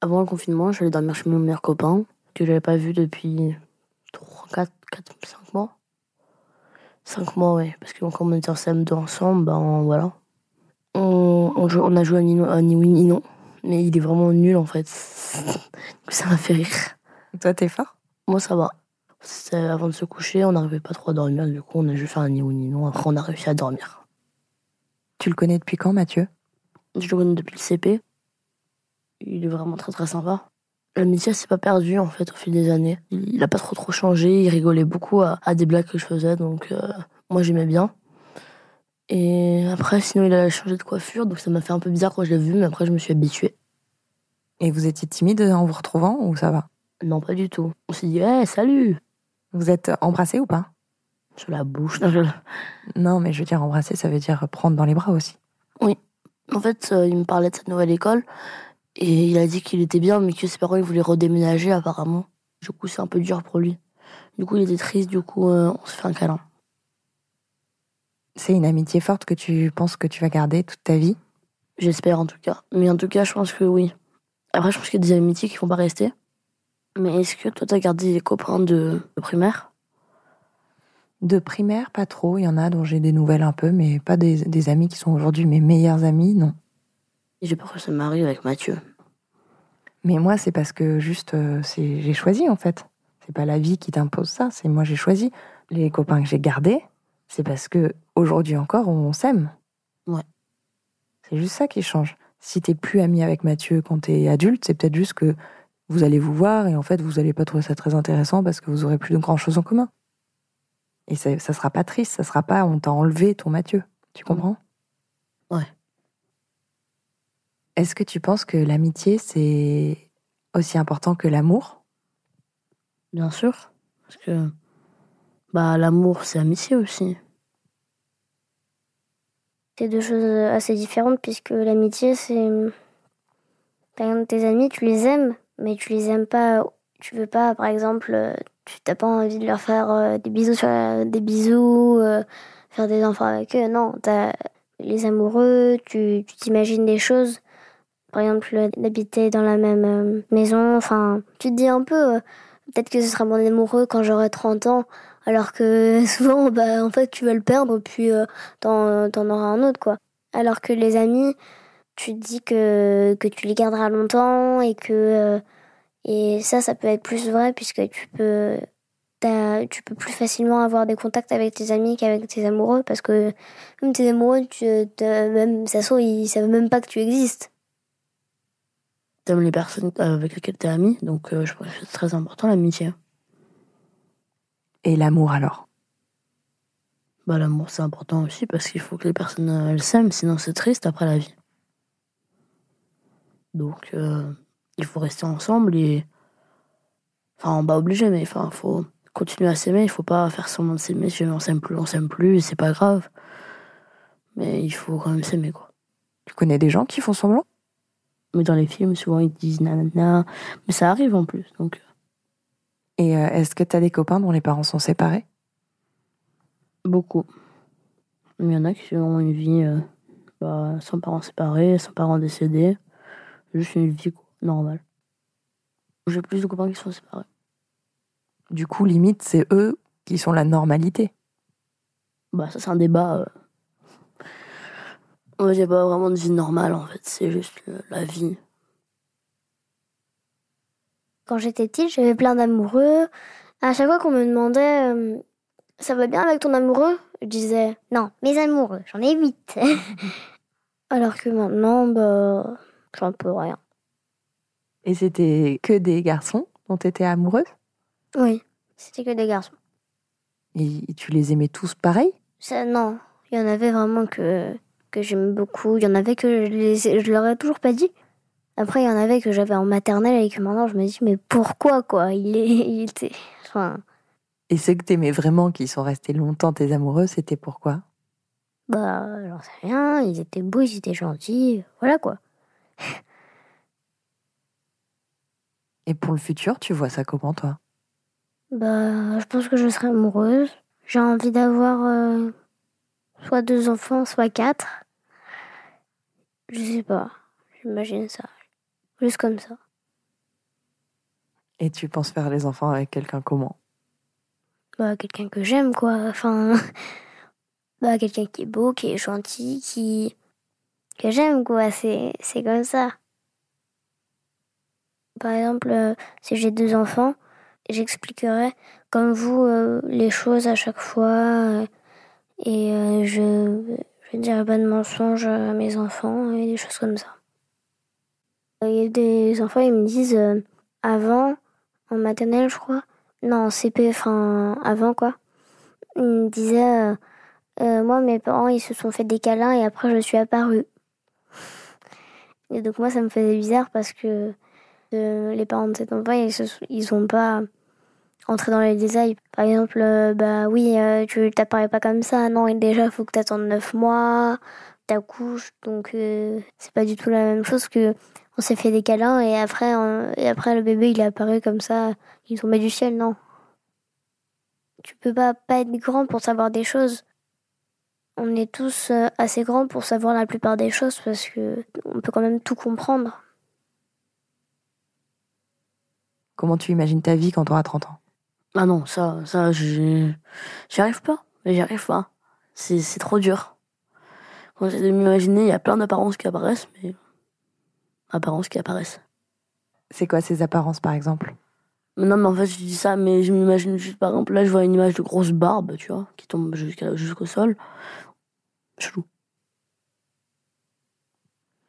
Avant le confinement, j'allais dormir chez mon meilleur copain, que j'avais pas vu depuis 3, 4, 4, 5 mois. 5 mois, ouais. Parce que quand on était en CM2 ensemble, ben voilà. On, on, on a joué à ni, à ni oui ni non. Mais il est vraiment nul en fait. ça m'a fait rire. Toi, t'es fort? Moi, ça va. Avant de se coucher, on n'arrivait pas trop à dormir. Du coup, on a juste fait un ni oui ni non. Après, on a réussi à dormir. Tu le connais depuis quand, Mathieu? Je le connais depuis le CP. Il est vraiment très très sympa. L'amitié s'est pas perdue en fait au fil des années. Il a pas trop trop changé, il rigolait beaucoup à, des blagues que je faisais, donc euh, moi j'aimais bien. Et après, sinon il a changé de coiffure, donc ça m'a fait un peu bizarre quand je l'ai vu, mais après je me suis habituée. Et vous étiez timide en vous retrouvant ou ça va? Non, pas du tout. On s'est dit, hé, salut Vous êtes embrassé ou pas? Sur la bouche. Non, mais je veux dire, embrasser, ça veut dire prendre dans les bras aussi. Oui. En fait, euh, il me parlait de sa nouvelle école, et il a dit qu'il était bien, mais que ses parents ils voulaient redéménager apparemment. Du coup, c'est un peu dur pour lui. Du coup, il était triste, du coup, euh, on se fait un câlin. C'est une amitié forte que tu penses que tu vas garder toute ta vie? J'espère en tout cas. Mais en tout cas, je pense que oui. Après, je pense qu'il y a des amitiés qui vont pas rester. Mais est-ce que toi, t'as gardé des copains de, primaire? De primaire, pas trop. Il y en a dont j'ai des nouvelles un peu, mais pas des, des amis qui sont aujourd'hui mes meilleurs amis, non. J'ai peur que ça m'arrive avec Mathieu. Mais moi, c'est parce que juste, euh, c'est j'ai choisi en fait. C'est pas la vie qui t'impose ça, c'est moi j'ai choisi. Les copains que j'ai gardés, c'est parce que aujourd'hui encore, on, s'aime. Ouais. C'est juste ça qui change. Si t'es plus ami avec Mathieu quand t'es adulte, c'est peut-être juste que vous allez vous voir et en fait vous allez pas trouver ça très intéressant parce que vous aurez plus de grand chose en commun. Et ça, ça sera pas triste, ça sera pas on t'a enlevé ton Mathieu. Tu comprends? Ouais. Est-ce que tu penses que l'amitié, c'est aussi important que l'amour? Bien sûr. Parce que bah, l'amour, c'est amitié aussi. C'est deux choses assez différentes puisque l'amitié, c'est. Par exemple, tes amis, tu les aimes, mais tu les aimes pas. Tu veux pas, par exemple, tu n'as pas envie de leur faire euh, des bisous, sur des bisous, euh, faire des enfants avec eux. Non, as les amoureux, tu t'imagines des choses par exemple, d'habiter dans la même euh, maison. Enfin, tu te dis un peu, euh, peut-être que ce sera mon amoureux quand j'aurai 30 ans, alors que souvent, bah, en fait, tu vas le perdre, puis euh, t'en, t'en auras un autre, quoi. Alors que les amis, tu te dis que, que tu les garderas longtemps et que. et ça, ça peut être plus vrai puisque tu peux. tu peux plus facilement avoir des contacts avec tes amis qu'avec tes amoureux parce que même tes amoureux, tu, même, ça ils savent même pas que tu existes t'aimes les personnes avec lesquelles t'es ami, donc euh, je pense que c'est très important l'amitié. Et l'amour alors? Bah l'amour c'est important aussi parce qu'il faut que les personnes euh, elles s'aiment, sinon c'est triste après la vie. Donc euh, il faut rester ensemble et enfin pas obligé mais enfin faut continuer à s'aimer, il faut pas faire semblant de s'aimer si on s'aime plus, on s'aime plus c'est pas grave. Mais il faut quand même s'aimer quoi. Tu connais des gens qui font semblant? Mais dans les films, souvent, ils disent nanana. Mais ça arrive en plus. Donc. Euh. Et euh, est-ce que tu as des copains dont les parents sont séparés? Beaucoup. Il y en a qui ont une vie euh, bah, sans parents séparés, sans parents décédés. Juste une vie normale. J'ai plus de copains qui sont séparés. Du coup, limite, c'est eux qui sont la normalité. Bah, ça, c'est un débat. Moi, j'ai pas vraiment de vie normale en fait, c'est juste la vie. Quand j'étais petite, j'avais plein d'amoureux. À chaque fois qu'on me demandait euh, Ça va bien avec ton amoureux? Je disais Non, mes amoureux, j'en ai huit. Alors que maintenant, bah, j'en peux rien. Et c'était que des garçons dont tu étais amoureuse? Oui, c'était que des garçons. Et tu les aimais tous pareil? Ça, Non, il y en avait vraiment que que j'aime beaucoup. Il y en avait que je, les, je leur ai toujours pas dit. Après, il y en avait que j'avais en maternelle et que maintenant je me dis, mais pourquoi quoi? Il, est, il était. Enfin... Et ceux que t'aimais vraiment, qui sont restés longtemps tes amoureux, c'était pourquoi? Bah, j'en sais rien. Ils étaient beaux, ils étaient gentils. Voilà quoi. Et pour le futur, tu vois ça comment toi? Bah, je pense que je serai amoureuse. J'ai envie d'avoir. Euh, soit deux enfants, soit quatre. Je sais pas, j'imagine ça. Juste comme ça. Et tu penses faire les enfants avec quelqu'un comment? Bah, quelqu'un que j'aime, quoi. Enfin, bah, quelqu'un qui est beau, qui est gentil, qui. que j'aime, quoi. C'est, c'est comme ça. Par exemple, euh, si j'ai deux enfants, j'expliquerai comme vous euh, les choses à chaque fois euh, et je, je dirai pas de mensonges à mes enfants et des choses comme ça. Il y a des enfants, ils me disent avant, en maternelle, je crois, non, en CP, enfin avant quoi, ils me disaient moi, mes parents, ils se sont fait des câlins et après, je suis apparue. Et donc, moi, ça me faisait bizarre parce que les parents de cet enfant, ils sont pas entrés dans les détails. Par exemple, euh, bah oui, euh, tu t'apparais pas comme ça. Non, et déjà, faut que tu attendes 9 mois, t'accouches. Donc, euh, c'est pas du tout la même chose que on s'est fait des câlins et après, et après le bébé, il est apparu comme ça. Il tombait du ciel, non. Tu peux pas, pas être grand pour savoir des choses. On est tous assez grands pour savoir la plupart des choses parce que on peut quand même tout comprendre. Comment tu imagines ta vie quand tu auras 30 ans? Ah non, ça, ça, j'y arrive pas. J'y arrive pas. C'est trop dur. Quand j'essaie de m'imaginer, il y a plein d'apparences qui apparaissent, mais. Apparences qui apparaissent. C'est quoi ces apparences, par exemple? Non, mais en fait, je dis ça, mais je m'imagine juste, par exemple, là, je vois une image de grosse barbe, tu vois, qui tombe jusqu'au sol. Chelou.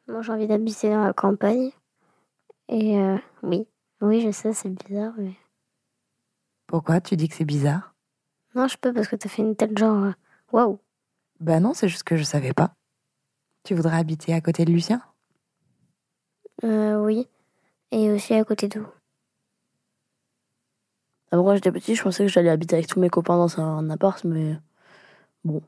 Moi, j'ai envie d'habiter dans la campagne. Et euh, oui, oui, je sais, c'est bizarre, mais. Pourquoi tu dis que c'est bizarre? Non, je peux parce que t'as fait une telle genre. Euh, waouh Bah non, c'est juste que je savais pas. Tu voudrais habiter à côté de Lucien? Euh, oui. Et aussi à côté de vous. Avant, quand j'étais petit, je pensais que j'allais habiter avec tous mes copains dans un appart, mais bon,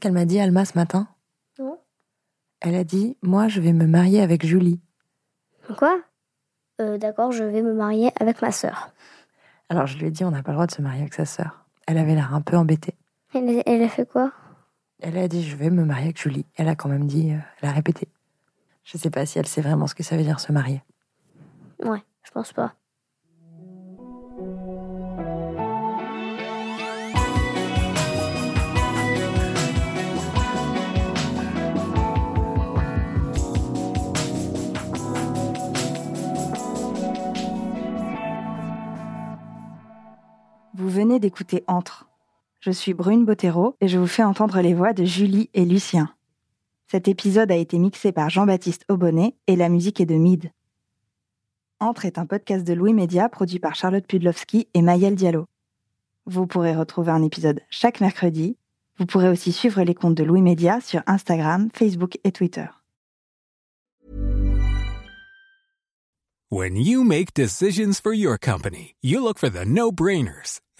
qu'elle m'a dit, Alma, ce matin Non. Elle a dit Moi, je vais me marier avec Julie. Quoi? Euh, D'accord, je vais me marier avec ma sœur. Alors, je lui ai dit On n'a pas le droit de se marier avec sa sœur. Elle avait l'air un peu embêtée. Elle, elle, a fait quoi? Elle a dit Je vais me marier avec Julie. Elle a quand même dit euh, Elle a répété. Je sais pas si elle sait vraiment ce que ça veut dire se marier. Ouais, je pense pas. D'écouter Entre. Je suis Brune Bottero et je vous fais entendre les voix de Julie et Lucien. Cet épisode a été mixé par Jean-Baptiste Aubonnet et la musique est de Mid. Entre est un podcast de Louis Média produit par Charlotte Pudlowski et Mayel Diallo. Vous pourrez retrouver un épisode chaque mercredi. Vous pourrez aussi suivre les comptes de Louis Média sur Instagram, Facebook et Twitter. When you make decisions for your company, you look for the no-brainers.